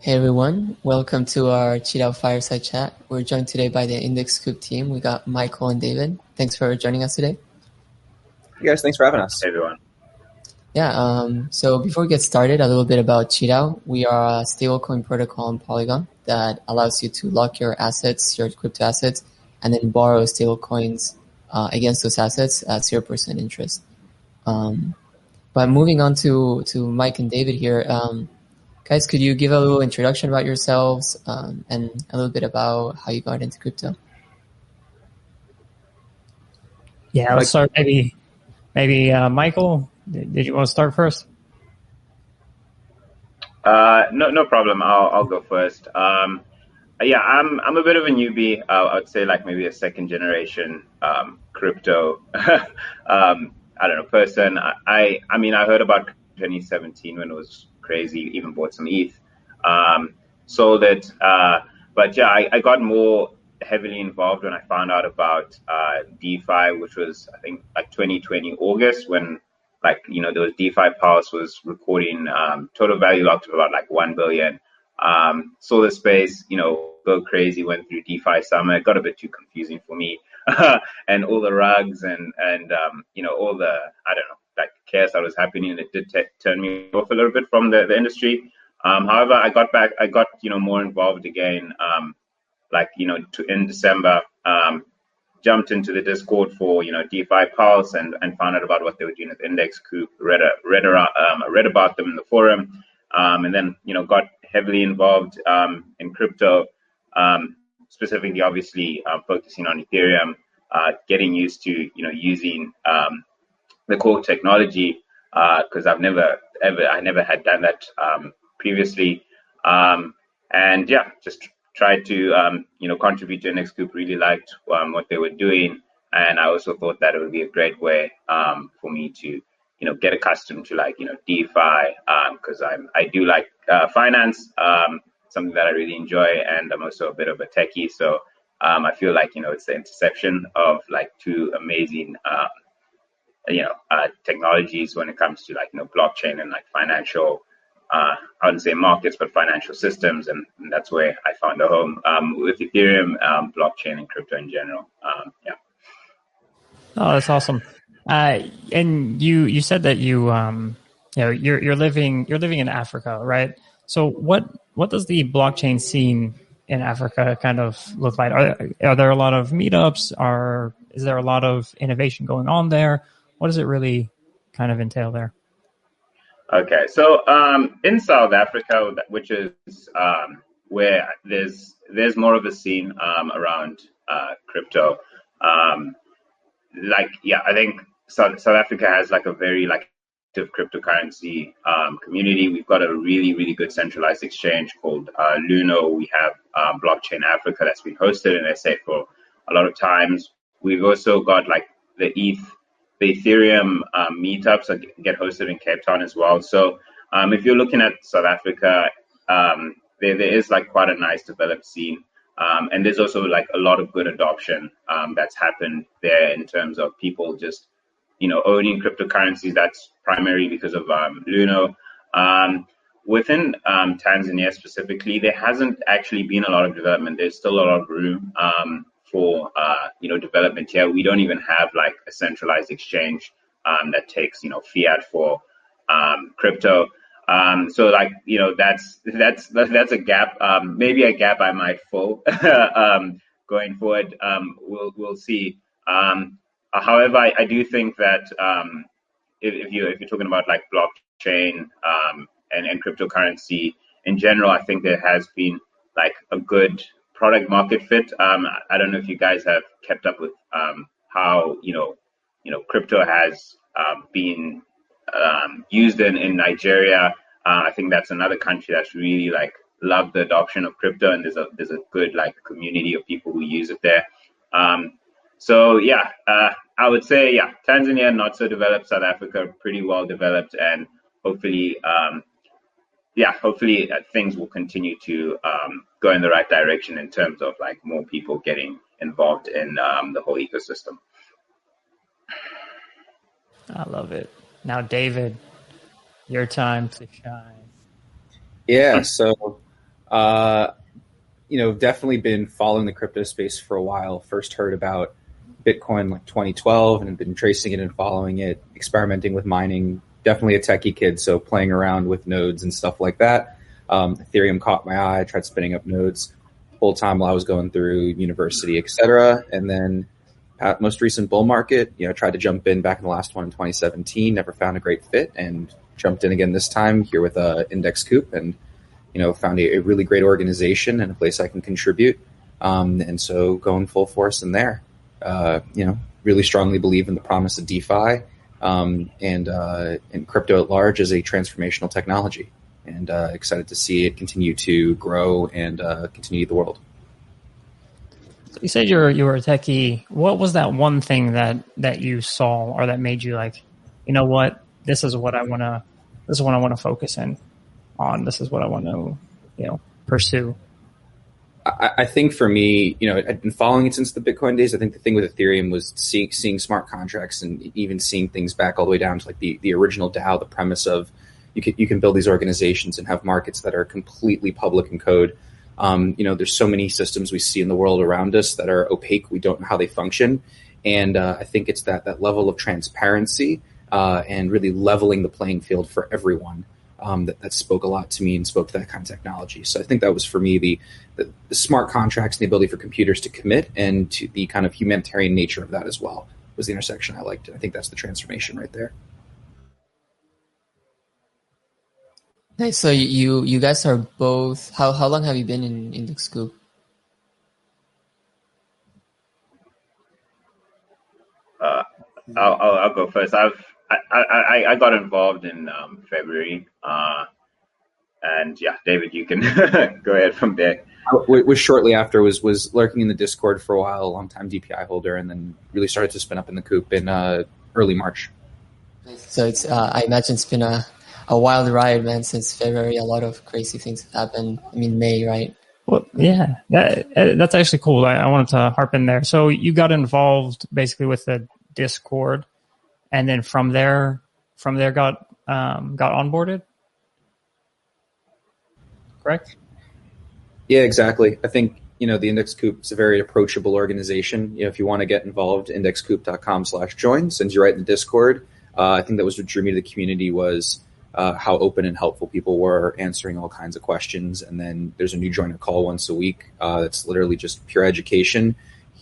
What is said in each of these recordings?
Hey everyone, welcome to our QiDao Fireside Chat. We're joined today by the Index Coop team. We got Michael and David. Thanks for joining us today. Hey guys, thanks for having us. Hey everyone. Yeah, um, so before we get started, a little bit about QiDao. We are a stablecoin protocol on Polygon that allows you to lock your assets, your crypto assets, and then borrow stablecoins uh, against those assets at 0% interest. Um, but moving on to, to Mike and David here, um, guys, could you give a little introduction about yourselves um, and a little bit about how you got into crypto? Yeah, let's start maybe, maybe uh, Michael. Did you want to start first? Uh, no, no problem. I'll I'll go first. Um, yeah, I'm I'm a bit of a newbie. Uh, I would say like maybe a second generation um, crypto. um, I don't know person. I I mean I heard about 2017 when it was crazy. Even bought some ETH. Um, sold it. Uh, but yeah, I, I got more heavily involved when I found out about uh, DeFi, which was I think like 2020 August when like you know there was DeFi Pulse was recording um, total value locked of about like one billion. Um, saw the space, you know, go crazy. Went through DeFi summer. It got a bit too confusing for me, and all the rugs and and um, you know all the I don't know chaos that was happening. And it did t- turn me off a little bit from the, the industry. Um, however, I got back. I got you know more involved again. Um, like you know to, in December. Um, jumped into the Discord for you know DeFi Pulse and, and found out about what they were doing with Index Coop, read a, read um, read about them in the forum, um, and then you know got heavily involved um, in crypto, um, specifically obviously uh, focusing on Ethereum, uh, getting used to you know using um, the core technology because uh, I've never ever I never had done that um, previously, and yeah, just tried to um, you know contribute to Index Coop. Really liked um, what they were doing, and I also thought that it would be a great way um, for me to you know get accustomed to like you know DeFi because um, I'm I do like uh, finance, um, something that I really enjoy, and I'm also a bit of a techie, so um, I feel like you know it's the intersection of like two amazing. Uh, you know, uh, technologies when it comes to like you know blockchain and like financial uh, I wouldn't say markets, but financial systems, and, and that's where I found a home um, with Ethereum, um, blockchain, and crypto in general. Um, yeah. Oh, that's awesome. Uh, and you you said that you um, you know you're you're living you're living in Africa, right? So what what does the blockchain scene in Africa kind of look like? Are, are there a lot of meetups? Are is there a lot of innovation going on there? What does it really kind of entail there? Okay, so um, in South Africa, which is um, where there's there's more of a scene um, around uh, crypto. Um, like, yeah, I think South, South Africa has like a very like active cryptocurrency um, community. We've got a really really good centralized exchange called uh, Luno. We have um, Blockchain Africa that's been hosted in SA for a lot of times. We've also got like the ETH the Ethereum um, meetups get hosted in Cape Town as well. So um, if you're looking at South Africa, um, there, there is like quite a nice developed scene. Um, and there's also like a lot of good adoption um, that's happened there in terms of people just, you know, owning cryptocurrencies. That's primarily because of um, Luno. within Tanzania specifically, there hasn't actually been a lot of development. There's still a lot of room for uh, you know development here. We don't even have like a centralized exchange um, that takes you know fiat for um, crypto. Um, so like you know that's that's that's a gap. Um, maybe a gap I might fill um, going forward. Um, we'll we'll see. however, I, I, do think that if, if, you if you're talking about like blockchain and, and cryptocurrency in general, I think there has been like a good product market fit. Um, I don't know if you guys have kept up with um, how you know you know crypto has um, been um, used in in Nigeria. Uh, I think that's another country that's really like loved the adoption of crypto, and there's a there's a good like community of people who use it there. Um, so yeah, uh, I would say yeah, Tanzania not so developed, South Africa pretty well developed, and hopefully um, yeah, hopefully uh, things will continue to um, go in the right direction in terms of like more people getting involved in um, the whole ecosystem. I love it. Now, David, your time to shine. Yeah, so Uh, you know, definitely been following the crypto space for a while. First heard about Bitcoin like 2012 and been tracing it and following it, experimenting with mining. Definitely a techie kid, so playing around with nodes and stuff like that. Um, Ethereum caught my eye. I tried spinning up nodes whole time while I was going through university, etc. And then at most recent bull market, you know, tried to jump in back in the last one in 2017. Never found a great fit, and jumped in again this time here with uh, Index Coop, and you know, found a, a, really great organization and a place I can contribute. Um, and so going full force in there. Uh, you know, really strongly believe in the promise of DeFi um, and uh, and crypto at large as a transformational technology and uh, excited to see it continue to grow and uh, continue the world. So you said you were you were a techie. What was that one thing that that you saw or that made you like, you know what, this is what I want to, this is what I want to focus in on. This is what I want to, you know, pursue. I, I think for me, you know, I've been following it since the Bitcoin days. I think the thing with Ethereum was seeing, seeing smart contracts and even seeing things back all the way down to like the, the original DAO, the premise of you can you can build these organizations and have markets that are completely public in code. Um, you know, there's so many systems we see in the world around us that are opaque. We don't know how they function, and uh, I think it's that that level of transparency uh, and really leveling the playing field for everyone. Um, that, that spoke a lot to me and spoke to that kind of technology. So I think that was for me the, the, the smart contracts and the ability for computers to commit and to the kind of humanitarian nature of that as well was the intersection I liked. And I think that's the transformation right there. Nice. So you you guys are both. How how long have you been in Index Coop? Uh, I'll, I'll, I'll go first. I've I, I, I got involved in um, February, uh, and yeah, David, you can go ahead from there. Was shortly after was was lurking in the Discord for a while, a long time DPI holder, and then really started to spin up in the coop in uh, early March. So it's uh, I imagine it's been a a wild ride, man. Since February, a lot of crazy things have happened. I mean, May, right? Well, yeah, that, uh, that's actually cool. I, I, wanted to harp in there. So you got involved basically with the Discord, and then from there, from there got um, got onboarded. Correct. Yeah, exactly. I think you know the Index Coop is a very approachable organization. You know, if you want to get involved, indexcoop.com/join sends you right in the Discord. Uh, I think that was what drew me to the community was uh, how open and helpful people were answering all kinds of questions. And then there's a new joiner call once a week. Uh, that's literally just pure education.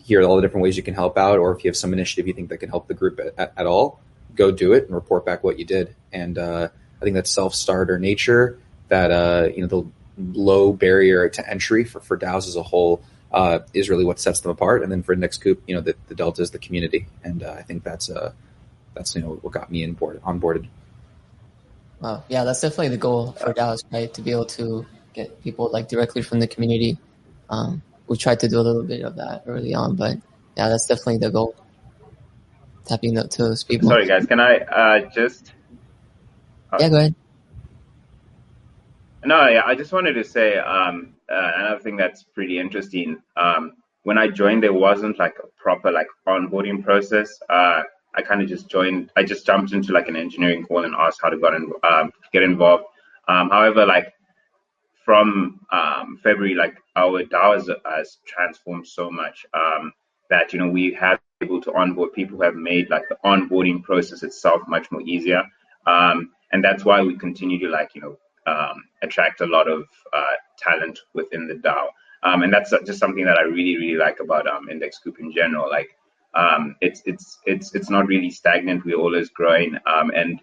Here are all the different ways you can help out, or if you have some initiative you think that can help the group at, at all, go do it and report back what you did. And uh, I think that self starter nature, that uh, you know the low barrier to entry for for DAOs as a whole. Uh, is really what sets them apart, and then for Index Coop, you know, the, the delta is the community, and uh, I think that's that's you know what got me in board, onboarded. Wow. Yeah, that's definitely the goal for DAOs, right? To be able to get people like directly from the community. Um, we tried to do a little bit of that early on, but yeah, that's definitely the goal. Tapping to those people. Sorry, guys. Can I uh, just? Uh, yeah, go ahead. No, yeah, I just wanted to say um, uh, another thing that's pretty interesting. Um, when I joined, there wasn't like a proper like onboarding process. Uh, I kind of just joined. I just jumped into like an engineering call and asked how to get in, um, get involved. Um, however, like from um, February, like our DAO has, transformed so much um, that you know we have able to onboard people who have made like the onboarding process itself much more easier, um, and that's why we continue to like you know um, attract a lot of uh, talent within the DAO. and that's just something that I really really like about Index Coop in general. Like um, it's it's it's it's not really stagnant. We're always growing, um, and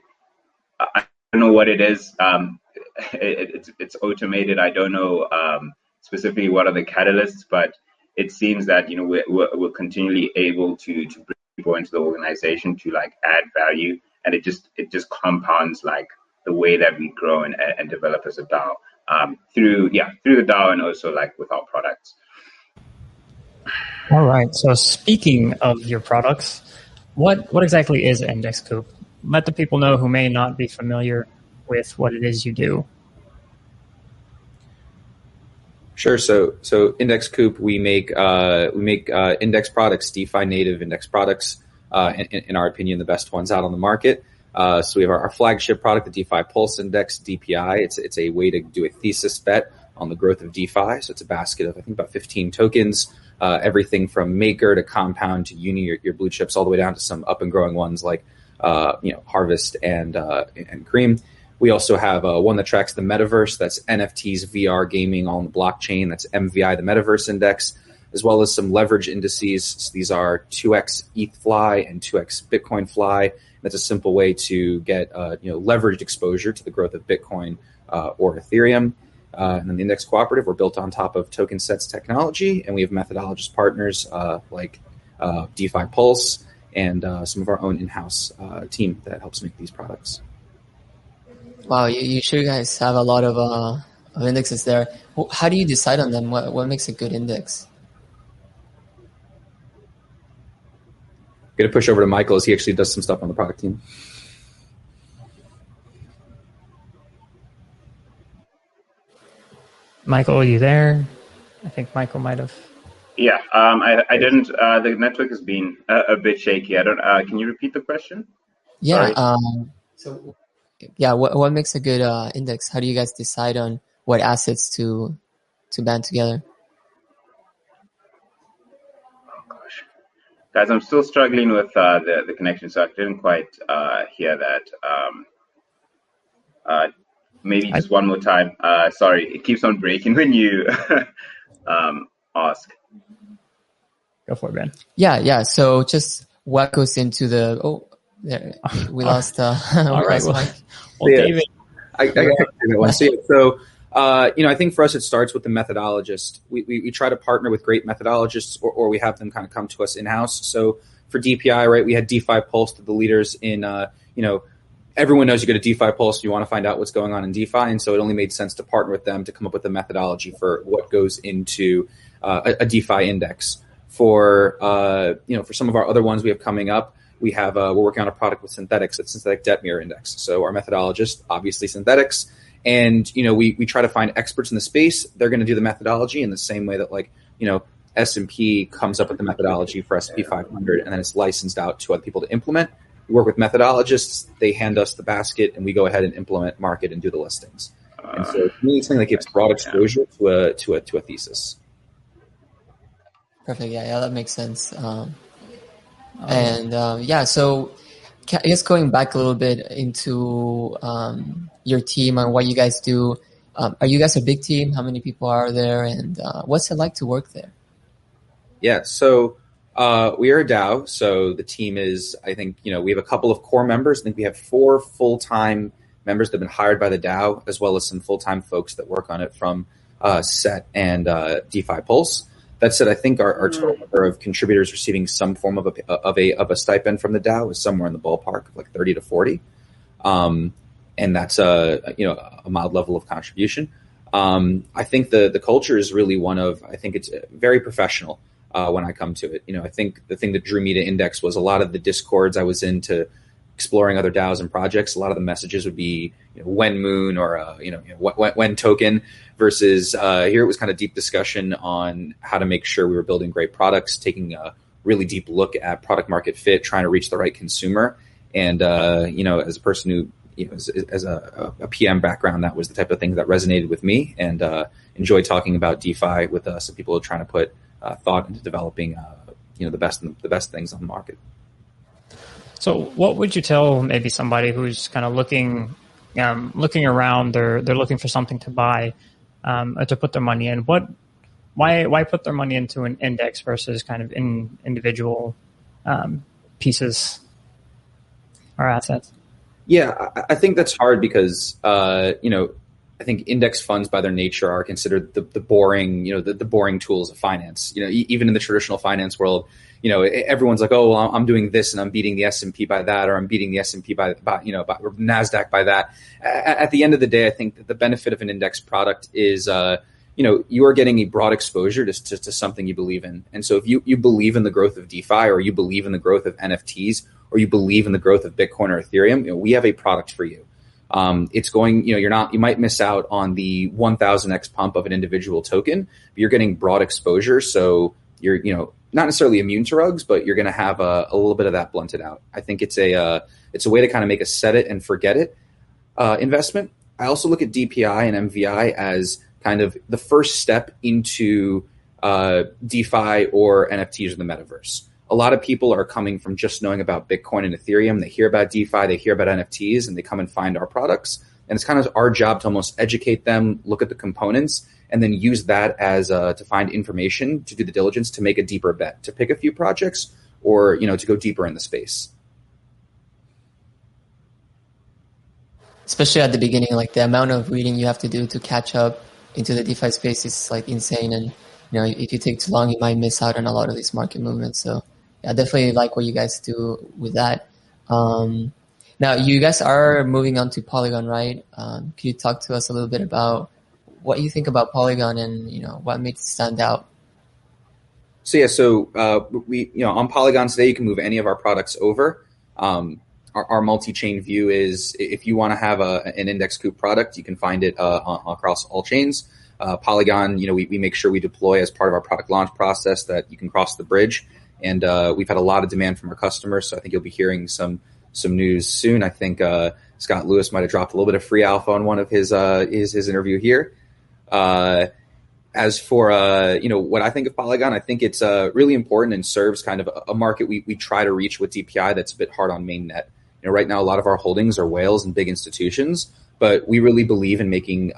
I don't know what it is. Um, it, it's it's automated. I don't know um, specifically what are the catalysts, but it seems that you know we're, we're, we're continually able to to bring people into the organization to like add value, and it just it just compounds like the way that we grow and, and develop as a DAO um, through yeah through the DAO and also like with our products. All right. So speaking of your products, what what exactly is Index Coop? Let the people know who may not be familiar with what it is you do. Sure. So so Index Coop, we make uh, we make uh, index products, DeFi native index products. Uh, in, in, our opinion, the best ones out on the market. Uh, so we have our, our, flagship product, the DeFi Pulse Index DPI. It's it's a way to do a thesis bet on the growth of DeFi. So it's a basket of I think about 15 tokens, uh, everything from Maker to Compound to Uni, your, your, blue chips, all the way down to some up and growing ones like uh, you know Harvest and uh, and Cream. We also have uh, one that tracks the metaverse. That's NFTs, VR gaming all on the blockchain. That's MVI, the Metaverse Index, as well as some leverage indices. So these are 2x ETH FLI and 2x Bitcoin FLI. That's a simple way to get uh, you know leveraged exposure to the growth of Bitcoin uh, or Ethereum. Uh, and then the Index Cooperative, we're built on top of token sets technology, and we have methodologist partners uh, like uh, DeFi Pulse and uh, some of our own in-house team that helps make these products. Wow, you, you sure guys have a lot of, uh, of indexes there. How do you decide on them? What, what makes a good index? going to push over to Michael as he actually does some stuff on the product team. Michael, are you there? I think Michael might have. Yeah, um, I, I didn't. Uh, the network has been a, a, bit shaky. I don't. Uh, can you repeat the question? Yeah. Um, so, yeah, what what makes a good uh, index? How do you guys decide on what assets to to band together? Guys, I'm still struggling with uh, the, the connection, so I didn't quite uh, hear that. Um, uh, maybe just one more time. Uh, sorry, it keeps on breaking when you um, ask. Go for it, Ben. Yeah, yeah. So just what goes into the oh, there, we lost. Uh, All right, well, well. David. I, I got that one. So, yeah, so uh, you know, I think for us it starts with the methodologist. We, we, we try to partner with great methodologists, or, or, we have them kind of come to us in house. So for DPI, right, we had DeFi Pulse to the leaders in, uh, you know, everyone knows you go to DeFi Pulse, you want to find out what's going on in DeFi, and so it only made sense to partner with them to come up with a methodology for what goes into uh, a, a, DeFi index. For uh, you know, for some of our other ones we have coming up, we have uh, we're working on a product with Synthetix, a synthetic debt mirror index. So our methodologist, obviously Synthetix, and you know we we try to find experts in the space. They're going to do the methodology in the same way that like you know s&p comes up with the methodology for s&p 500 and then it's licensed out to other people to implement. We work with methodologists. They hand us the basket and we go ahead and implement market and do the listings. And so to me it's something that gives broad exposure to a to a to a thesis. Perfect. Yeah yeah that makes sense. Um, and um, yeah so I guess going back a little bit into um, your team and what you guys do. Um, are you guys a big team? How many people are there, and uh, what's it like to work there? Yeah, so uh, we are a DAO. So the team is, I think, you know, we have a couple of core members. I think we have four full time members that have been hired by the DAO, as well as some full time folks that work on it from uh, Set and uh, DeFi Pulse. That said, I think our, our total number of contributors receiving some form of a of a of a stipend from the DAO is somewhere in the ballpark of like thirty to forty. Um, and that's a you know a mild level of contribution. Um, I think the the culture is really one of I think it's very professional uh, when I come to it. You know, I think the thing that drew me to Index was a lot of the discords I was into exploring other DAOs and projects. A lot of the messages would be you know, when Moon or uh, you know, you know when, when, token versus uh, here it was kind of deep discussion on how to make sure we were building great products, taking a really deep look at product market fit, trying to reach the right consumer. And uh, you know, as a person who you know, as, as a, a, PM background, that was the type of thing that resonated with me, and uh, enjoy talking about DeFi with uh, some people who are trying to put uh, thought into developing, uh, you know, the best the best things on the market. So, what would you tell maybe somebody who's kind of looking um, looking around? They're they're looking for something to buy um, to put their money in. What why why put their money into an index versus kind of in individual um, pieces or assets? Yeah, I think that's hard because uh, you know I think index funds by their nature are considered the, the boring you know the, the boring tools of finance. You know, e- even in the traditional finance world, you know everyone's like, oh, well, I'm doing this and I'm beating the S and P by that, or I'm beating the S and P by, by you know by Nasdaq by that. At, at, the end of the day, I think that the benefit of an index product is. Uh, you know, you are getting a broad exposure to, to, to something you believe in. And so if you, you believe in the growth of DeFi or you believe in the growth of NFTs or you believe in the growth of Bitcoin or Ethereum, you know, we have a product for you. Um, it's going, you know, you're not, you might miss out on the 1000x pump of an individual token, but you're getting broad exposure. So you're, you know, not necessarily immune to rugs, but you're going to have a, a, little bit of that blunted out. I think it's a, uh, it's a way to kind of make a set it and forget it uh, investment. I also look at DPI and MVI as kind of the first step into uh, DeFi or NFTs or the metaverse. A lot of people are coming from just knowing about Bitcoin and Ethereum. They hear about DeFi, they hear about NFTs, and they come and find our products. And it's kind of our job to almost educate them, look at the components, and then use that as uh, to find information to do the diligence to make a deeper bet, to pick a few projects, or you know to go deeper in the space. especially at the beginning, like the amount of reading you have to do to catch up into the DeFi space is like insane. And you know, if you take too long, you might miss out on a lot of these market movements. So yeah, definitely like what you guys do with that. Um, now you guys are moving on to Polygon, right? Um, can you talk to us a little bit about what you think about Polygon and you know what makes it stand out? So yeah, so uh, we you know on Polygon today you can move any of our products over. Um, our, our multi-chain view is if you want to have a, an Index Coop product, you can find it uh, across all chains. Uh, Polygon, you know, we, we make sure we deploy as part of our product launch process that you can cross the bridge. And uh, we've had a lot of demand from our customers, so I think you'll be hearing some some news soon. I think uh, Scott Lewis might have dropped a little bit of free alpha on one of his uh, his, his interview here. Uh, as for uh, you know what I think of Polygon, I think it's uh, really important and serves kind of a, a market we, we try to reach with DPI that's a bit hard on mainnet. You know, right now a lot of our holdings are whales and big institutions, but we really believe in making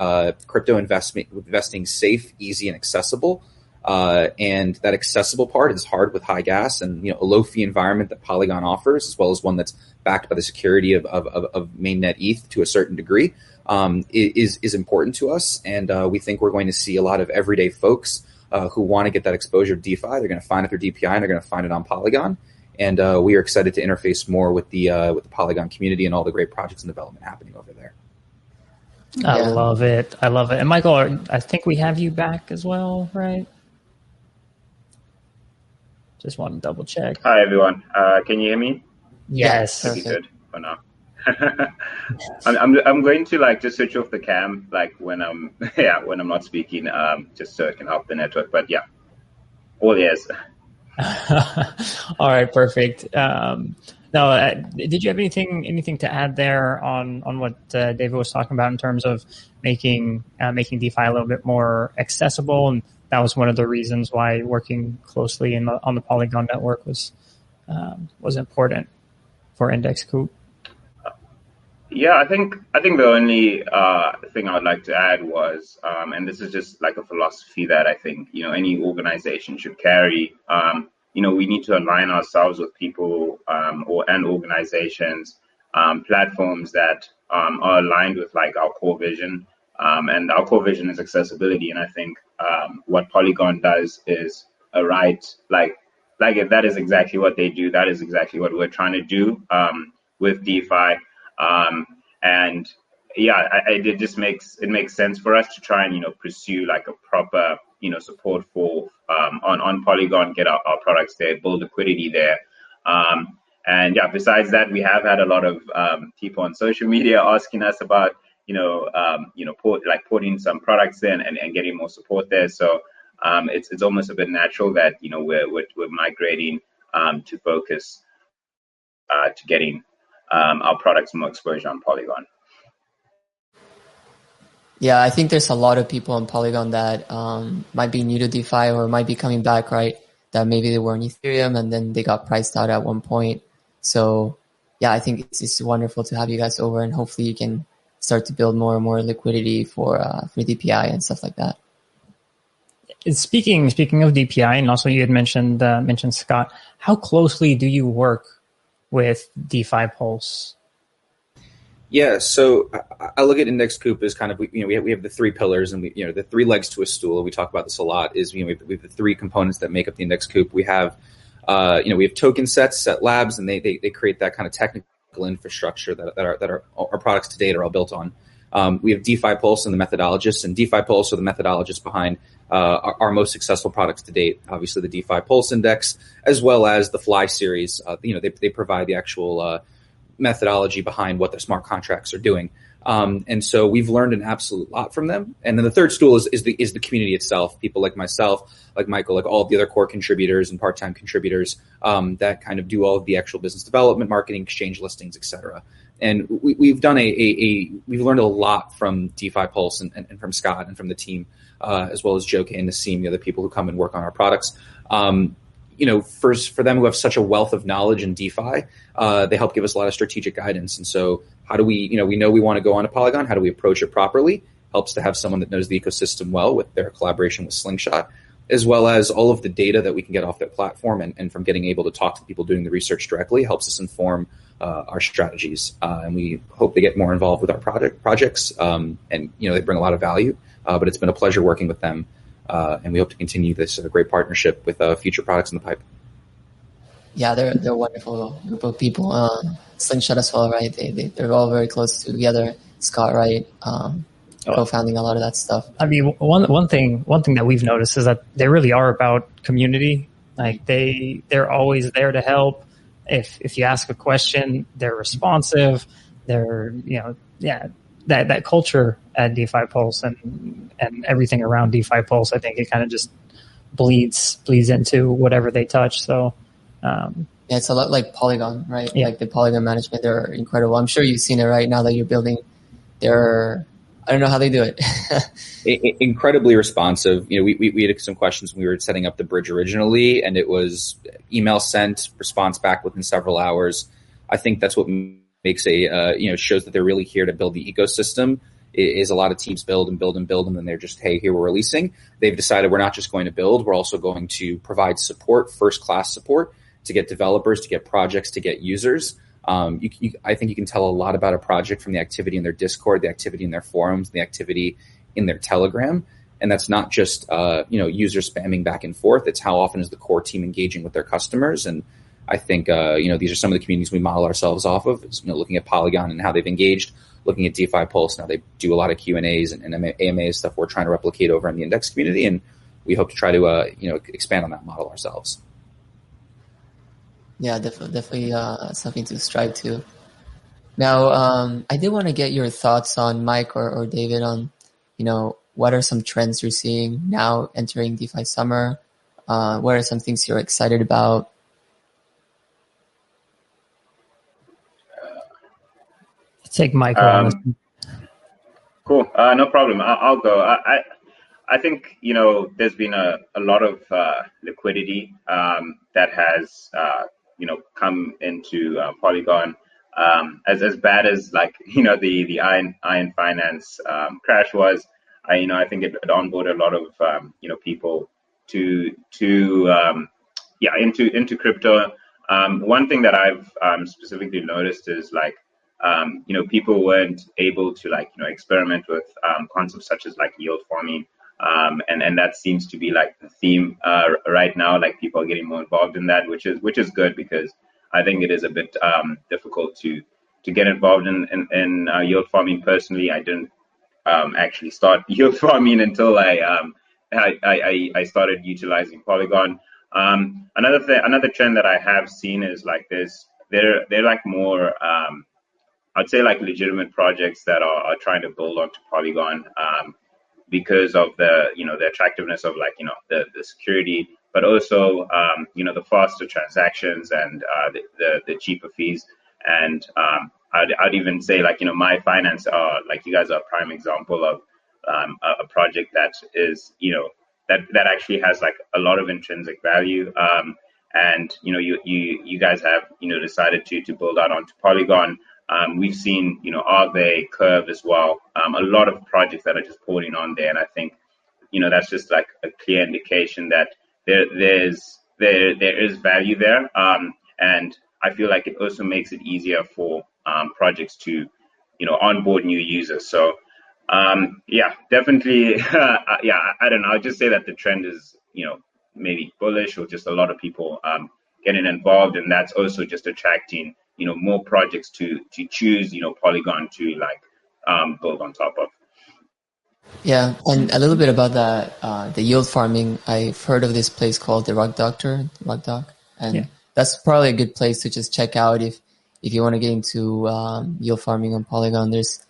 crypto investment investing safe, easy, and accessible. Uh, and that accessible part is hard with high gas and you know a low fee environment that Polygon offers, as well as one that's backed by the security of, of, of mainnet ETH to a certain degree, um, is is important to us. And uh, we think we're going to see a lot of everyday folks uh, who want to get that exposure to DeFi. They're going to find it through DPI and they're going to find it on Polygon and uh, we are excited to interface more with the uh, with the Polygon community and all the great projects and development happening over there. I yeah. love it. I love it. And Michael, I think we have you back as well, right? Just want to double check. Hi everyone. Uh, can you hear me? Yes. Pretty good for now. I'm, I'm, I'm going to like just switch off the cam like when I'm yeah when I'm not speaking um just so it can help the network. But yeah, all ears. All right, perfect. Um, now, uh, did you have anything anything to add there on on what uh, David was talking about in terms of making uh, making DeFi a little bit more accessible? And that was one of the reasons why working closely in the, on the Polygon network was um, was important for Index Coop. Yeah, I think I think the only uh, thing I would like to add was, um, and this is just like a philosophy that I think you know any organization should carry. Um, you know, we need to align ourselves with people um, or and organizations, um, platforms that um, are aligned with like our core vision. Um, and our core vision is accessibility. And I think what Polygon does is a right like like if that is exactly what they do, that is exactly what we're trying to do with DeFi. Um, and yeah, I, it just makes it makes sense for us to try and you know pursue like a proper you know support for um, on on Polygon, get our, our, products there, build liquidity there. Um, and yeah, besides that, we have had a lot of um, people on social media asking us about you know um, you know put, like putting some products in and, and getting more support there. So um, it's it's almost a bit natural that you know we're we're, we're migrating um, to focus uh, to getting um, our products more exposure on Polygon. Yeah, I think there's a lot of people on Polygon that um, might be new to DeFi or might be coming back, right? That maybe they were on Ethereum and then they got priced out at one point. So yeah, I think it's, it's wonderful to have you guys over and hopefully you can start to build more and more liquidity for uh, for DPI and stuff like that. Speaking speaking of DPI, and also you had mentioned uh, mentioned Scott, how closely do you work with DeFi Pulse? Yeah, so I look at Index Coop as kind of you know we have, we have the three pillars and we you know the three legs to a stool. We talk about this a lot. Is you know we have, we have the three components that make up the Index Coop. We have uh, you know we have token sets, set labs, and they, they they create that kind of technical infrastructure that that are that are our products to date are all built on. Um, we have DeFi Pulse and the methodologists, and DeFi Pulse are the methodologists behind uh, our, our, most successful products to date. Obviously, the DeFi Pulse Index, as well as the FLI series. Uh, you know, they, they provide the actual uh, methodology behind what the smart contracts are doing. Um, and so we've learned an absolute lot from them. And then the third stool is, is the is the community itself. People like myself, like Michael, like all the other core contributors and part time contributors um, that kind of do all of the actual business development, marketing, exchange listings, etc. and we, have done a, a, a, we've learned a lot from DeFi Pulse and, and, and from Scott and from the team, uh, as well as Joe and Nassim, the other people who come and work on our products. Um, you know, for for them who have such a wealth of knowledge in DeFi, uh, they help give us a lot of strategic guidance. And so, how do we, you know, we know we want to go on a Polygon. How do we approach it properly? Helps to have someone that knows the ecosystem well with their collaboration with Slingshot, as well as all of the data that we can get off their platform and, and from getting able to talk to people doing the research directly helps us inform uh, our strategies. Uh, and we hope they get more involved with our project projects. Um, and you know, they bring a lot of value. Uh, but it's been a pleasure working with them uh, and we hope to continue this uh, great partnership with uh, future products in the pipe. Yeah, they're they're a wonderful group of people. Uh, Slingshot as well, right? They, they they're all very close together. Scott Wright, um, oh. co-founding a lot of that stuff. I mean, one one thing one thing that we've noticed is that they really are about community. Like they they're always there to help. If if you ask a question, they're responsive. They're you know yeah that that culture at DeFi Pulse and and everything around DeFi Pulse, I think it kind of just bleeds bleeds into whatever they touch. So um, yeah, it's a lot like Polygon, right? Yeah. Like the Polygon management, they're incredible. I'm sure you've seen it right now that you're building. They're I don't know how they do it. it incredibly responsive. You know, we, we, we had some questions when we were setting up the bridge originally, and it was email sent, response back within several hours. I think that's what makes a uh, you know shows that they're really here to build the ecosystem. Is a lot of teams build and build and build and then they're just hey here we're releasing. They've decided we're not just going to build we're also going to provide support first class support to get developers to get projects to get users. Um, you, you, i think you can tell a lot about a project from the activity in their discord the activity in their forums the activity in their telegram. And that's not just uh, you know users spamming back and forth. It's how often is the core team engaging with their customers and I think uh, you know these are some of the communities we model ourselves off of. Is, you know, looking at Polygon and how they've engaged, looking at DeFi Pulse. Now they do a lot of Q and A's and, AMA stuff. We're trying to replicate over in the index community, and we hope to try to uh, you know expand on that model ourselves. Yeah, definitely, definitely uh, something to strive to. Now, um, I did want to get your thoughts on Mike or, or David on, you know, what are some trends you're seeing now entering DeFi summer? Uh, what are some things you're excited about? Take Michael. Um, cool. Uh, no problem. I- will go. I-, I, I think you know there's been a, a lot of uh, liquidity um, that has uh, you know come into uh, Polygon. Um, as as bad as like you know the the iron iron finance um, crash was, I you know I think it, it onboarded a lot of um, you know people to to um, yeah into into crypto. Um, one thing that I've um, specifically noticed is like um, you know, people weren't able to like, you know, experiment with um, concepts such as like yield farming. Um, and, and that seems to be like the theme uh, right now. Like people are getting more involved in that, which is which is good because I think it is a bit um, difficult to to get involved in in, in uh, yield farming. Personally, I didn't um, actually start yield farming until I, um, I, I I started utilizing Polygon. another thing, another trend that I have seen is like there's they're they're like more um, I'd say like legitimate projects that are, are trying to build onto Polygon um, because of the you know the attractiveness of like you know the, the security, but also um, you know the faster transactions and uh, the, the, the cheaper fees. And um, I'd, I'd even say like you know Mai Finance are like you guys are a prime example of um, a, a, project that is you know that that actually has like a lot of intrinsic value. Um, and you know you you you guys have you know decided to to build out onto Polygon. Um, we've seen, you know, Aave, Curve as well. Um, a lot of projects that are just pouring on there, and I think, you know, that's just like a clear indication that there, there's there there is value there, um, and I feel like it also makes it easier for um, projects to, you know, onboard new users. So, um, yeah, definitely, yeah, I, I don't know. I'll just say that the trend is, you know, maybe bullish or just a lot of people um, getting involved, and that's also just attracting you know more projects to to choose you know Polygon to like um, build on top of. Yeah, and a little bit about that uh, the yield farming. I've heard of this place called the Rug Doctor, Rug Doc, and yeah. that's probably a good place to just check out if if you want to get into um, yield farming on Polygon. There's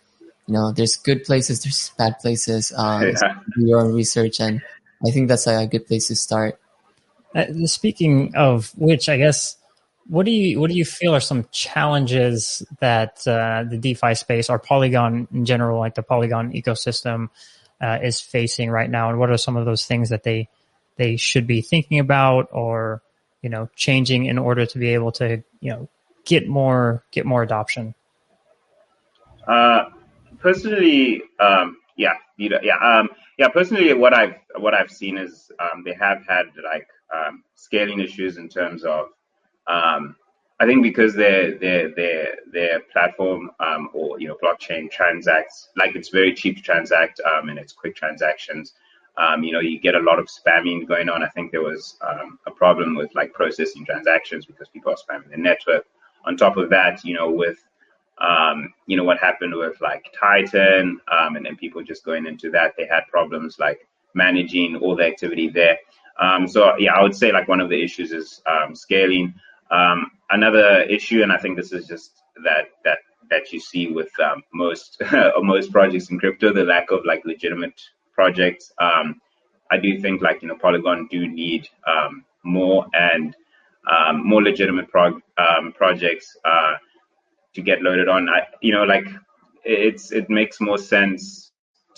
you know there's good places, there's bad places. Um, yeah. Do your own research, and I think that's a good place to start. Uh, speaking of which, I guess what do you what do you feel are some challenges that uh, the DeFi space or Polygon in general, like the Polygon ecosystem, uh, is facing right now, and what are some of those things that they they should be thinking about or you know changing in order to be able to you know get more get more adoption? Uh, personally, um, yeah, you know, yeah, um, yeah. Personally, what I've what I've seen is um, they have had like um, scaling issues in terms of um, I think because their their their their platform um, or you know blockchain transacts like it's very cheap to transact um, and it's quick transactions. Um, you know, you get a lot of spamming going on. I think there was um, a problem with like processing transactions because people are spamming the network. On top of that, you know, with um, you know what happened with like Titan um, and then people just going into that, they had problems like managing all the activity there. so yeah, I would say like one of the issues is scaling. Um, another issue, and I think this is just that that that you see with um, most most projects in crypto, the lack of like legitimate projects. Um, I do think like you know Polygon do need um, more and um, more legitimate prog- um, projects uh, to get loaded on. I, you know, like it's it makes more sense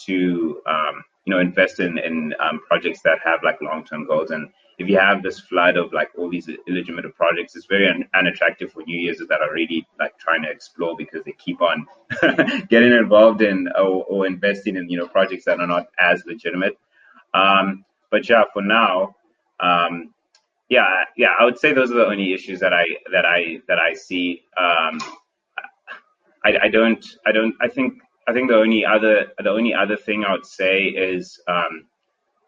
to you know invest in in projects that have like long term goals and if you have this flood of like all these illegitimate projects, it's very un- unattractive for new users that are really like trying to explore because they keep on getting involved in or, or, investing in you know projects that are not as legitimate. Um, but yeah, for now, um, yeah, yeah, I would say those are the only issues that I that I that I see. Um, I, I don't, I don't, I think, I think the only other the only other thing I would say is um,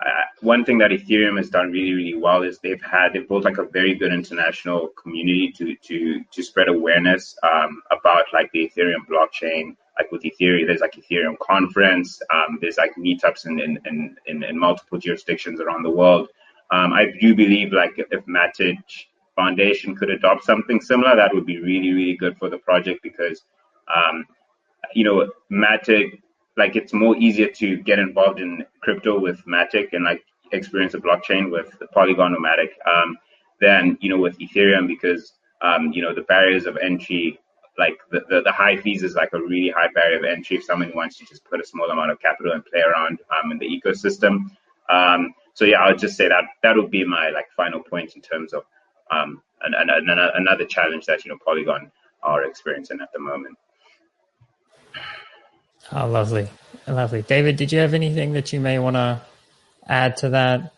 uh, one thing that Ethereum has done really, really well is they've had they've built like a very good international community to to to spread awareness um, about like the Ethereum blockchain. Like with Ethereum, there's like Ethereum conference. Um, there's like meetups in in, in in, in multiple jurisdictions around the world. Um, I do believe like if Matic Foundation could adopt something similar, that would be really, really good for the project because um, you know Matic like it's more easier to get involved in crypto with Matic and like experience a blockchain with Polygon or Matic um, than you know with Ethereum because um, you know the barriers of entry, like the, the, the, high fees is like a really high barrier of entry if someone wants to just put a small amount of capital and play around um, in the ecosystem. Um, so yeah, I would just say that that would be my like final point in terms of um, an, an, an, another challenge that you know Polygon are experiencing at the moment. Oh, lovely. Lovely. David, did you have anything that you may want to add to that?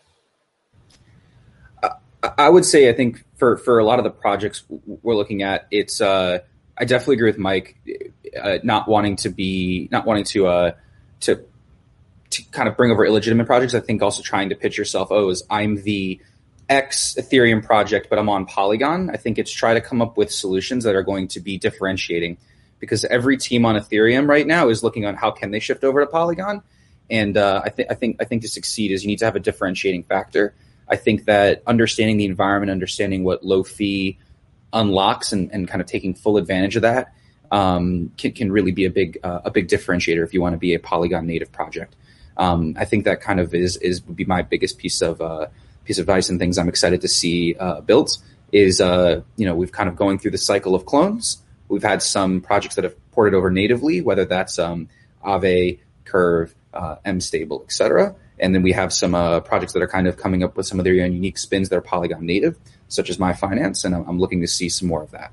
I would say, I think for, for a lot of the projects we're looking at, it's, uh, I definitely agree with Mike, uh, not wanting to be, not wanting to, uh, to, to kind of bring over illegitimate projects. I think also trying to pitch yourself, oh, as I'm the X Ethereum project, but I'm on Polygon. I think it's try to come up with solutions that are going to be differentiating because every team on Ethereum right now is looking on how can they shift over to Polygon. And uh, I think I think I think to succeed is you need to have a differentiating factor. I think that understanding the environment, understanding what low fee unlocks, and, and kind of taking full advantage of that um, can, can really be a big uh, a big differentiator if you want to be a Polygon native project. Um, I think that kind of is is would be my biggest piece of uh, piece of advice and things I'm excited to see uh, built. Is uh, you know we've kind of going through the cycle of clones. We've had some projects that have ported over natively, whether that's um, Curve, uh, MStable, etc. And then we have some uh, projects that are kind of coming up with some of their own unique spins that are Polygon native, such as Mai Finance, and I'm looking to see some more of that.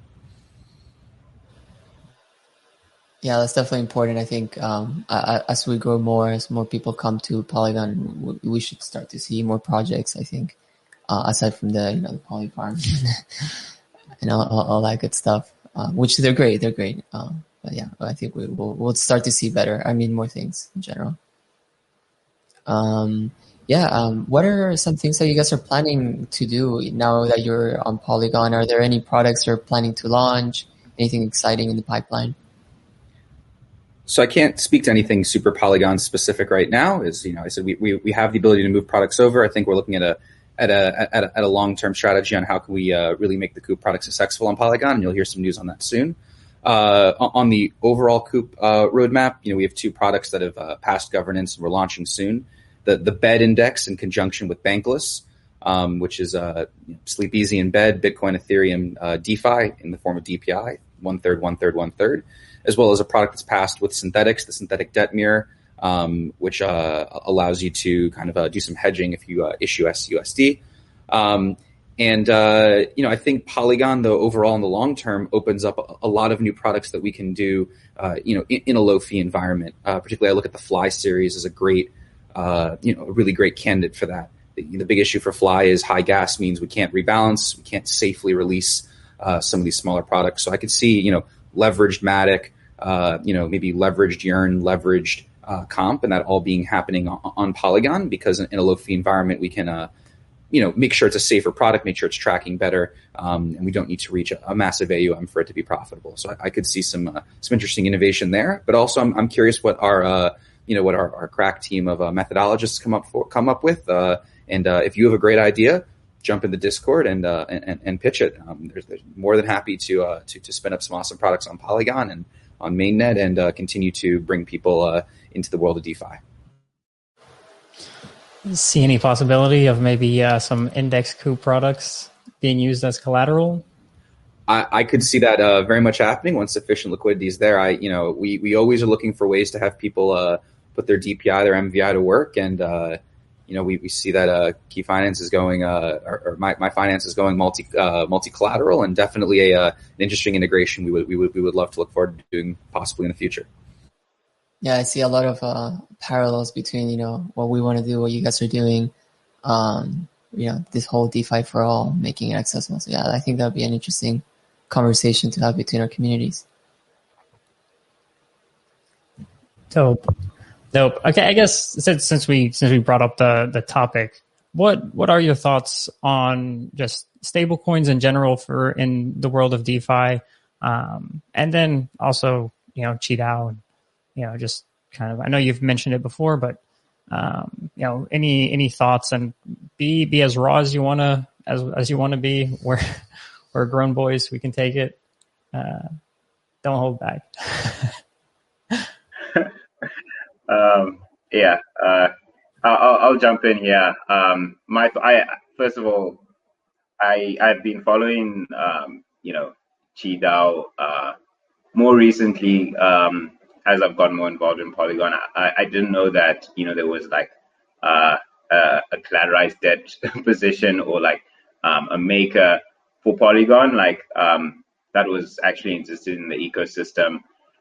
Yeah, that's definitely important. I think um, as we grow more, as more people come to Polygon, we should start to see more projects. I think, uh, aside from the you know the Poly Farm and all, all, that good stuff uh, which they're great. They're great. Um, but yeah, I think we, will we'll start to see better. I mean, more things in general. Um, yeah. Um, what are some things that you guys are planning to do now that you're on Polygon? Are there any products you're planning to launch? Anything exciting in the pipeline? So I can't speak to anything super Polygon specific right now. Is you know, I said we, we, we have the ability to move products over. I think we're looking at a at a at a, a long term strategy on how can we uh, really make the Coop product successful on Polygon, and you'll hear some news on that soon. Uh, on the overall Coop uh, roadmap, you know we have two products that have uh, passed governance and we're launching soon. The the Bed Index in conjunction with Bankless um, which is uh, sleep easy in bed, Bitcoin, Ethereum, uh, DeFi in the form of DPI, one third, one third, one third, as well as a product that's passed with Synthetix, the synthetic debt mirror, um, which uh, allows you to kind of uh, do some hedging if you uh, issue SUSD. Um, and uh, you know, I think Polygon, though, overall in the long term, opens up a, lot of new products that we can do, uh, you know, in, in, a low fee environment. Uh, particularly, I look at the FLI series as a great, you know, a really great candidate for that the big issue for FLI is high gas means we can't rebalance, we can't safely release uh, some of these smaller products. So I could see, you know, leveraged Matic, uh, you know, maybe leveraged Yearn, leveraged uh, Comp, and that all being happening on, on Polygon because in, in, a low fee environment we can, uh, you know, make sure it's a safer product, make sure it's tracking better, um, and we don't need to reach a, a, massive AUM for it to be profitable. So I, I could see some uh, some interesting innovation there. But also, I'm, I'm curious what our uh, you know what our, our crack team of methodologists come up for come up with and uh, if you have a great idea, jump in the Discord and uh, and, and, pitch it. Um, there's, more than happy to, uh, to to spin up some awesome products on Polygon and on mainnet and uh, continue to bring people uh, into the world of DeFi. See any possibility of maybe uh, some Index Coop products being used as collateral? I, I could see that uh, very much happening once sufficient liquidity is there. I, you know, we, we always are looking for ways to have people put their DPI, their MVI to work, and you know, we, we see that uh, Key Finance is going, uh, or, or, my, Mai Finance is going multi uh, multi collateral, and definitely a uh, an interesting integration. We would we would we would love to look forward to doing possibly in the future. Yeah, I see a lot of uh, parallels between you know what we want to do, what you guys are doing. Um, you know, this whole DeFi for all, making it accessible. So yeah, I think that would be an interesting conversation to have between our communities. Dope. Nope. Okay, I guess since since we since we brought up the the topic, what what are your thoughts on just stable coins in general for in the world of DeFi, um, and then also you know QiDao, and you know just kind of I know you've mentioned it before, but um, you know any any thoughts and be be as raw as you want to as as you want to be. We're we're grown boys, we can take it. Uh, don't hold back. Um, yeah, uh, I'll, I'll, jump in here. Um, my, I first of all, I I've been following, um, you know, QiDao uh, more recently um, as I've gotten more involved in Polygon. I, I didn't know that you know there was like uh, a, a collateralized debt position or like um, a maker for Polygon, like um, that was actually existed in the ecosystem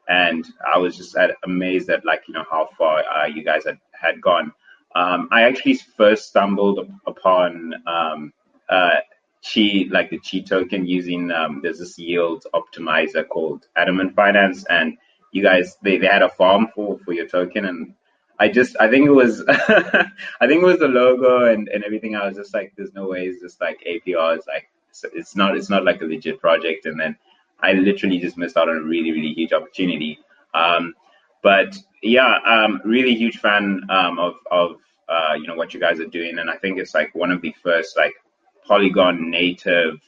and I was just amazed at like you know how far uh, you guys had had gone. Um, I actually first stumbled upon um, uh, Qi, like the Qi token, using um, there's this yield optimizer called Adamant Finance, and you guys they, they had a farm for for your token, and I just I think it was I think it was the logo and, and everything. I was just like, there's no way it's just like APR. Like it's, it's not it's not like a legit project, and then I literally just missed out on a really, really huge opportunity. Um, but yeah, um, really huge fan um, of of uh, you know what you guys are doing, and I think it's like one of the first like Polygon native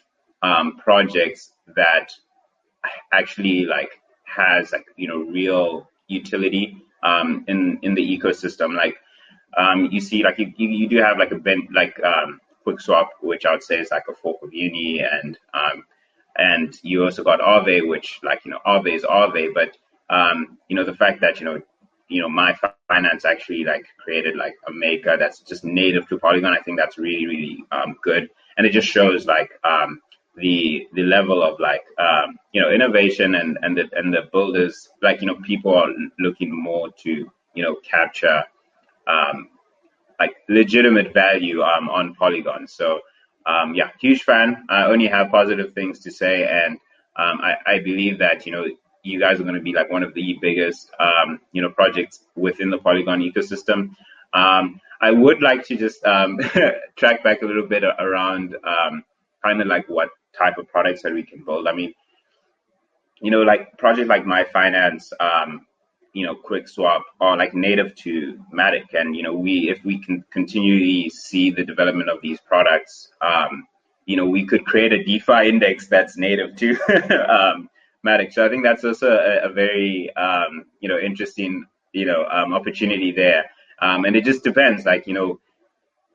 um, projects that actually like has like you know real utility um, in in the ecosystem. Like um, you see, like you, you do have like a ben, like um, QuickSwap, which I would say is like a fork of Uni, and um, and you also got Aave, which like you know Aave is Aave, but um, you know the fact that you know you know Mai Finance actually like created like a maker that's just native to Polygon. I think that's really really um, good, and it just shows like um, the the level of like um, you know innovation and and the and the builders like you know people are looking more to you know capture um, like legitimate value um, on Polygon. So um, yeah, huge fan. I only have positive things to say, and um, I, I, believe that you know you guys are going to be like one of the biggest um, you know projects within the Polygon ecosystem. Um, I would like to just um, track back a little bit around um, kind of like what type of products that we can build. I mean, you know, like projects like Mai Finance, um, you know, QuickSwap are like native to Matic. And, you know, we, if we can continually see the development of these products, um, you know, we could create a DeFi index that's native to um, Matic. So I think that's also a, a very, um, you know, interesting, you know, um, opportunity there. Um, and it just depends, like, you know,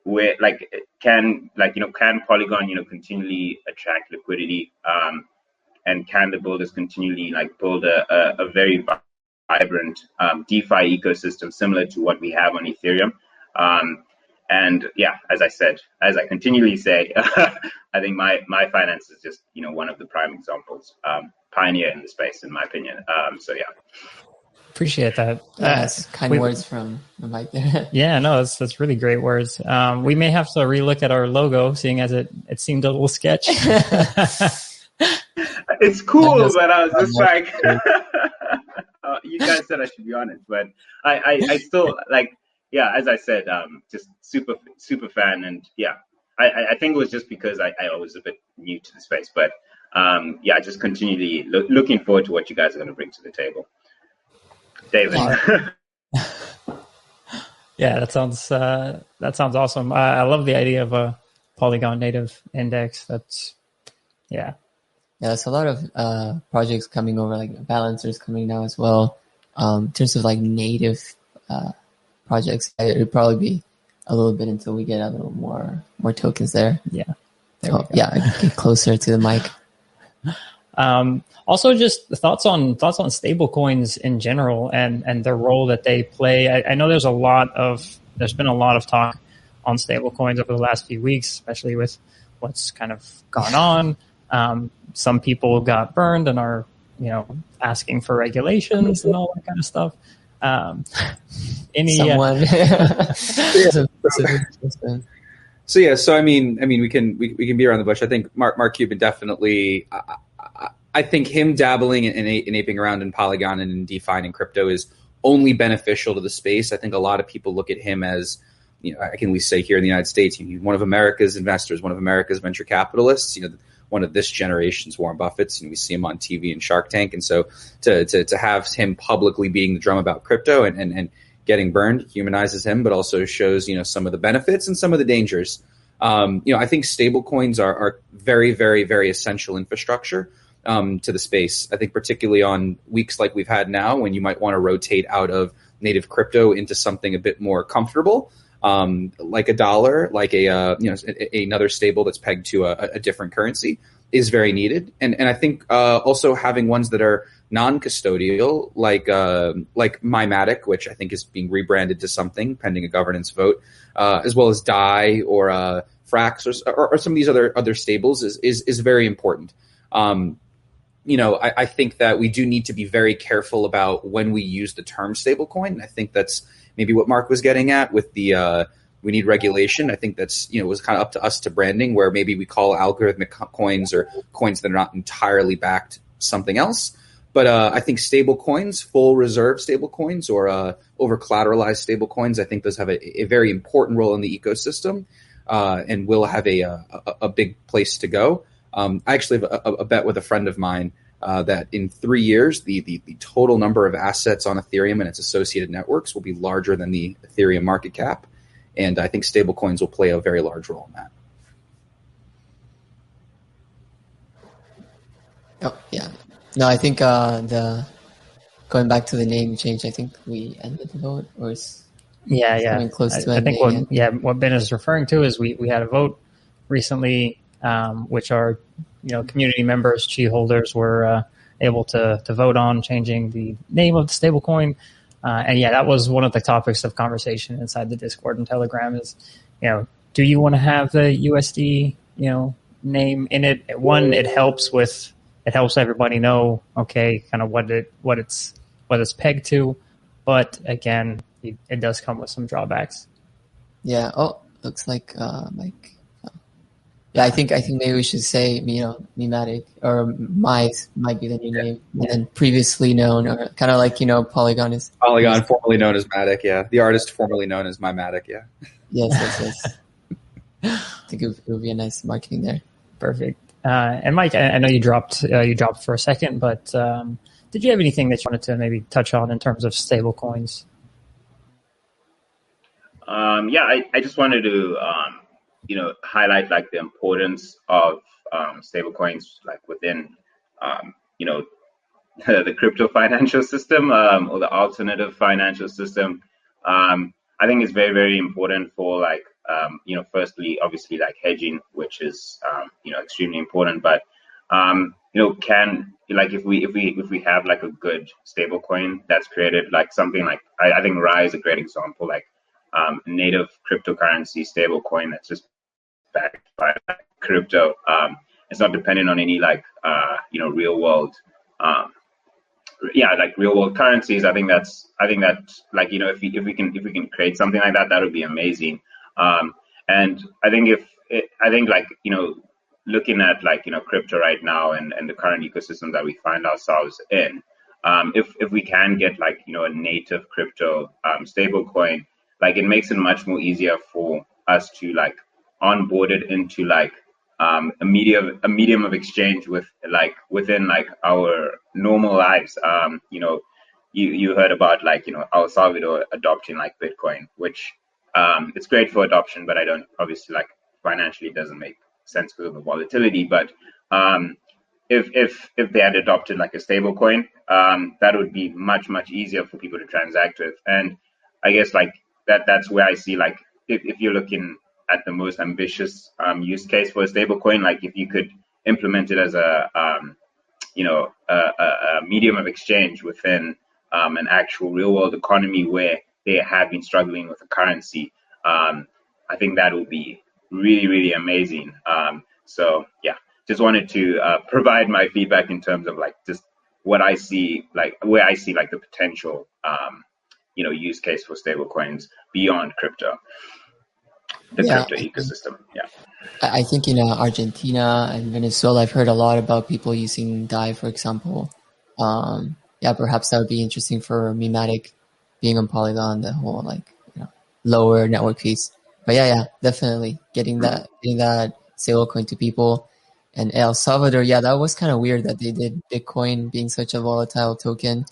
where like can like you know can Polygon you know continually attract liquidity um, and can the builders continually like build a, a, a very vibrant um, DeFi ecosystem similar to what we have on Ethereum. Um, and yeah, as I said, as I continually say, I think my Mai Finance is just you know one of the prime examples, um, pioneer in the space, in my opinion. Um, so yeah. Appreciate that. Yes, uh, kind we, words from Mike there. yeah, no, that's that's really great words. Um, we may have to relook at our logo, seeing as it it seemed a little sketch. it's cool, but I was just like, uh, you guys said I should be honest, but I, I, I still like, yeah, as I said, um, just super, super fan. And yeah, I, I think it was just because I, I was a bit new to the space, but um, yeah, just continually lo- looking forward to what you guys are going to bring to the table. David. yeah, that sounds, uh, that sounds awesome. I, I love the idea of a Polygon native index. That's, yeah, yeah, there's a lot of uh, projects coming over, like balancers coming now as well. Um, in terms of like native uh, projects, it would probably be a little bit until we get a little more more tokens there. Yeah, there oh, yeah, get closer to the mic. Um, also, just thoughts on thoughts on stable coins in general and and their role that they play. I, I know there's a lot of there's been a lot of talk on stable coins over the last few weeks, especially with what's kind of gone on. Um, some people got burned and are, you know, asking for regulations and all that kind of stuff. Um, any uh, someone. Uh, so yeah, so I mean, I mean, we can we, we can be around the bush. I think Mark Mark Cuban definitely. I, I, think him dabbling and, and aping around in Polygon and in DeFi and crypto is only beneficial to the space. I think a lot of people look at him as you know, I can at least say here in the United States, he's one of America's investors, one of America's venture capitalists. You know, one of this generation's Warren Buffett's. and we see him on TV and Shark Tank, and so to to, to have him publicly beating the drum about crypto and, and and getting burned humanizes him, but also shows you know some of the benefits and some of the dangers. Um, you know, I think stablecoins are are very very very essential infrastructure. Um, to the space. I think particularly on weeks like we've had now, when you might want to rotate out of native crypto into something a bit more comfortable um, like a dollar, like a uh, you know a, a, another stable that's pegged to a, a, different currency is very needed. And and I think uh, also having ones that are non-custodial, like uh, like miMatic, which I think is being rebranded to something pending a governance vote, uh, as well as Dai or uh, Frax or, or, or, some of these other other stables is is, is very important. Um, you know, I, I, think that we do need to be very careful about when we use the term stablecoin. I think that's maybe what Mark was getting at with the uh, we need regulation. I think that's you know was kind of up to us to branding where maybe we call algorithmic coins or coins that are not entirely backed something else. But uh, I think stable coins, full reserve stable coins, or uh, over collateralized stable coins, I think those have a, a very important role in the ecosystem uh, and will have a, a, a, big place to go. Um, I actually have a, a bet with a friend of mine uh, that in three years, the, the, the, total number of assets on Ethereum and its associated networks will be larger than the Ethereum market cap. And I think stablecoins will play a very large role in that. Oh, yeah. No, I think uh, the going back to the name change, I think we ended the vote or is yeah, yeah. Close I, to I think what, yeah, what Ben is referring to is we, we had a vote recently, um, which are you know community members, Qi holders were uh, able to to vote on changing the name of the stablecoin. Uh, and yeah, that was one of the topics of conversation inside the Discord and Telegram. Is you know, do you want to have the USD you know name in it? One, it helps with it helps everybody know okay, kind of what it what it's what it's pegged to. But again, it, it does come with some drawbacks. Yeah. Oh, looks like uh, Mike yeah, I think I think maybe we should say you know miMatic or Mice might be the new yeah. name, and then previously known or kind of like you know Polygon is Polygon, formerly known as Matic. Yeah, the artist formerly known as miMatic. Yeah. Yes, yes, yes. I think it would, it would, be a nice marketing there. Perfect. Uh, and Mike, I, I, know you dropped uh, you dropped for a second, but um, did you have anything that you wanted to maybe touch on in terms of stable coins? Um, yeah, I, I just wanted to um, you know, highlight like the importance of um, stablecoins, like within, um, you know, the crypto financial system um, or the alternative financial system. Um, I think it's very, very important for like um, you know, firstly, obviously like hedging, which is um, you know extremely important, but you know, can like if we if we if we have like a good stable coin that's created like something like I, I think Rai is a great example, like native cryptocurrency stable coin that's just backed by crypto. Um, it's not dependent on any like uh, you know real world um, yeah like real world currencies i think that's i think that like you know if we if we can if we can create something like that that would be amazing um and i think if it, i think like you know looking at like you know crypto right now and and the current ecosystem that we find ourselves in um if if we can get like you know a native crypto um stable coin like it makes it much more easier for us to like onboard it into like um, a medium a medium of exchange with like within like our normal lives. Um, you know, you you heard about like you know El Salvador adopting like Bitcoin, which um, it's great for adoption, but I don't obviously like financially doesn't make sense because of the volatility. But um, if if if they had adopted like a stable coin, um, that would be much much easier for people to transact with. And I guess like that that's where I see like if, if you're looking at the most ambitious um, use case for a stablecoin. Like if you could implement it as a um, you know a, a, medium of exchange within um, an actual real world economy where they have been struggling with a currency. Um, I think that will be really really amazing. Um, so yeah, just wanted to uh, provide my feedback in terms of like just what I see like where I see like the potential um, you know use case for stablecoins beyond crypto the yeah. crypto ecosystem. Yeah. I think in uh, Argentina and Venezuela, I've heard a lot about people using DAI, for example. Um, yeah, perhaps that would be interesting for miMatic being on Polygon, the whole like you know lower network piece. But yeah, yeah, definitely getting that getting that stablecoin to people. And El Salvador, yeah, that was kind of weird that they did Bitcoin being such a volatile token.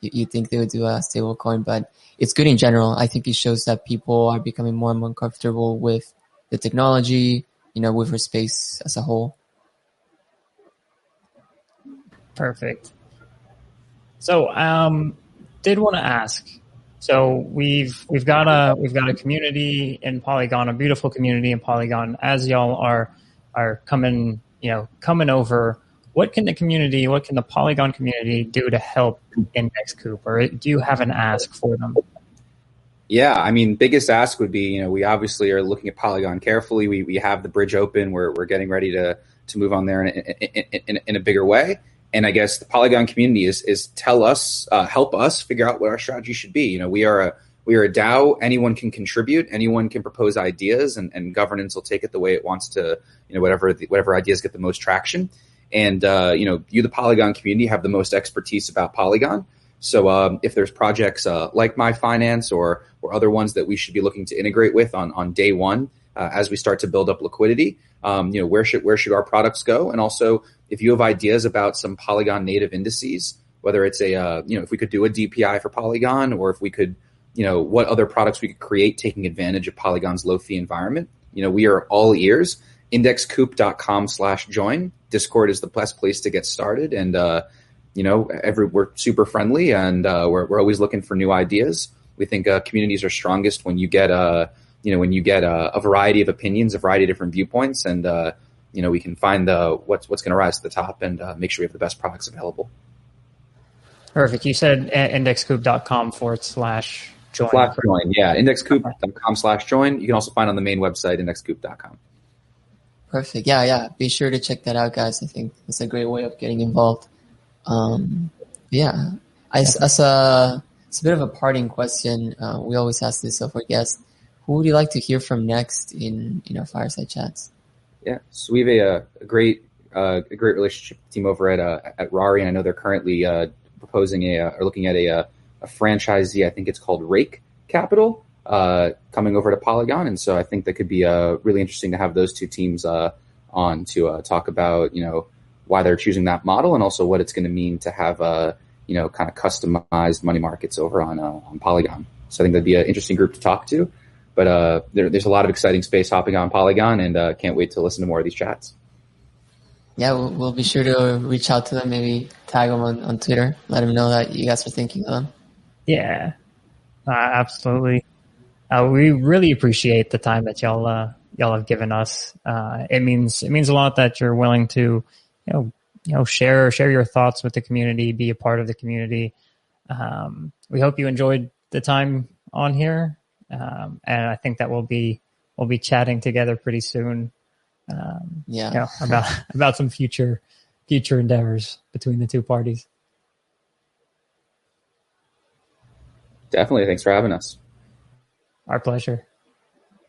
You, think they would do a stable coin, but it's good in general. I think it shows that people are becoming more and more comfortable with the technology, you know, with our space as a whole. Perfect. So, um, did want to ask. So we've we've got a we've got a community in Polygon, a beautiful community in Polygon. As y'all are are coming, you know, coming over what can the community, what can the Polygon community do to help Index Coop, or do you have an ask for them? Yeah, I mean, biggest ask would be, you know, we obviously are looking at Polygon carefully. We, we have the bridge open. We're, we're getting ready to, to move on there in, in, in, in a bigger way. And I guess the Polygon community is, is tell us, uh, help us figure out what our strategy should be. You know, we are a, we are a DAO. Anyone can contribute. Anyone can propose ideas, and, and governance will take it the way it wants to. You know, whatever the, whatever ideas get the most traction. And uh, you know, you, the Polygon community, have the most expertise about Polygon. So um, if there's projects uh, like Mai Finance or or other ones that we should be looking to integrate with on on day one uh, as we start to build up liquidity, um, you know, where should where should our products go? And also, if you have ideas about some Polygon native indices, whether it's a uh, you know if we could do a DPI for Polygon or if we could you know what other products we could create taking advantage of Polygon's low fee environment, you know, we are all ears indexcoop.com slash join. Discord is the best place to get started. And, uh, you know, every, we're super friendly and uh, we're, we're always looking for new ideas. We think uh, communities are strongest when you get, uh, you know, when you get a, a, variety of opinions, a variety of different viewpoints, and, uh, you know, we can find the, what's, what's going to rise to the top and uh, make sure we have the best products available. Perfect. You said indexcoop.com forward slash join. Slash join, yeah. Indexcoop.com slash join. You can also find on the main website, indexcoop.com. Perfect. Yeah, yeah. Be sure to check that out, guys. I think it's a great way of getting involved. Um, yeah. As, as a, it's a bit of a parting question. Uh, we always ask this of our guests. Who would you like to hear from next in, in our fireside chats? Yeah. So we have a, a great, uh, a great relationship team over at, uh, at Rari. And I know they're currently, uh, proposing a, uh, or looking at a, a, a franchisee. I think it's called Rake Capital uh, coming over to Polygon, and so I think that could be uh, really interesting to have those two teams uh, on to uh, talk about you know why they're choosing that model and also what it's going to mean to have uh, you know kind of customized money markets over on uh, on Polygon. So I think that'd be an interesting group to talk to. But uh, there, there's a lot of exciting space hopping on Polygon, and uh, can't wait to listen to more of these chats. Yeah, we'll, we'll be sure to reach out to them, maybe tag them on, on Twitter, let them know that you guys are thinking of them. Yeah, uh, absolutely. Uh, we really appreciate the time that y'all uh, y'all have given us. Uh, it means it means a lot that you're willing to, you know, you know, share share your thoughts with the community, be a part of the community. Um, we hope you enjoyed the time on here, um, and I think that we'll be we'll be chatting together pretty soon. Um, Yeah. you know, about about some future future endeavors between the two parties. Definitely. Thanks for having us. Our pleasure.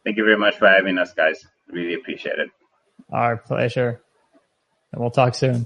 Thank you very much for having us, guys. Really appreciate it. Our pleasure. And we'll talk soon.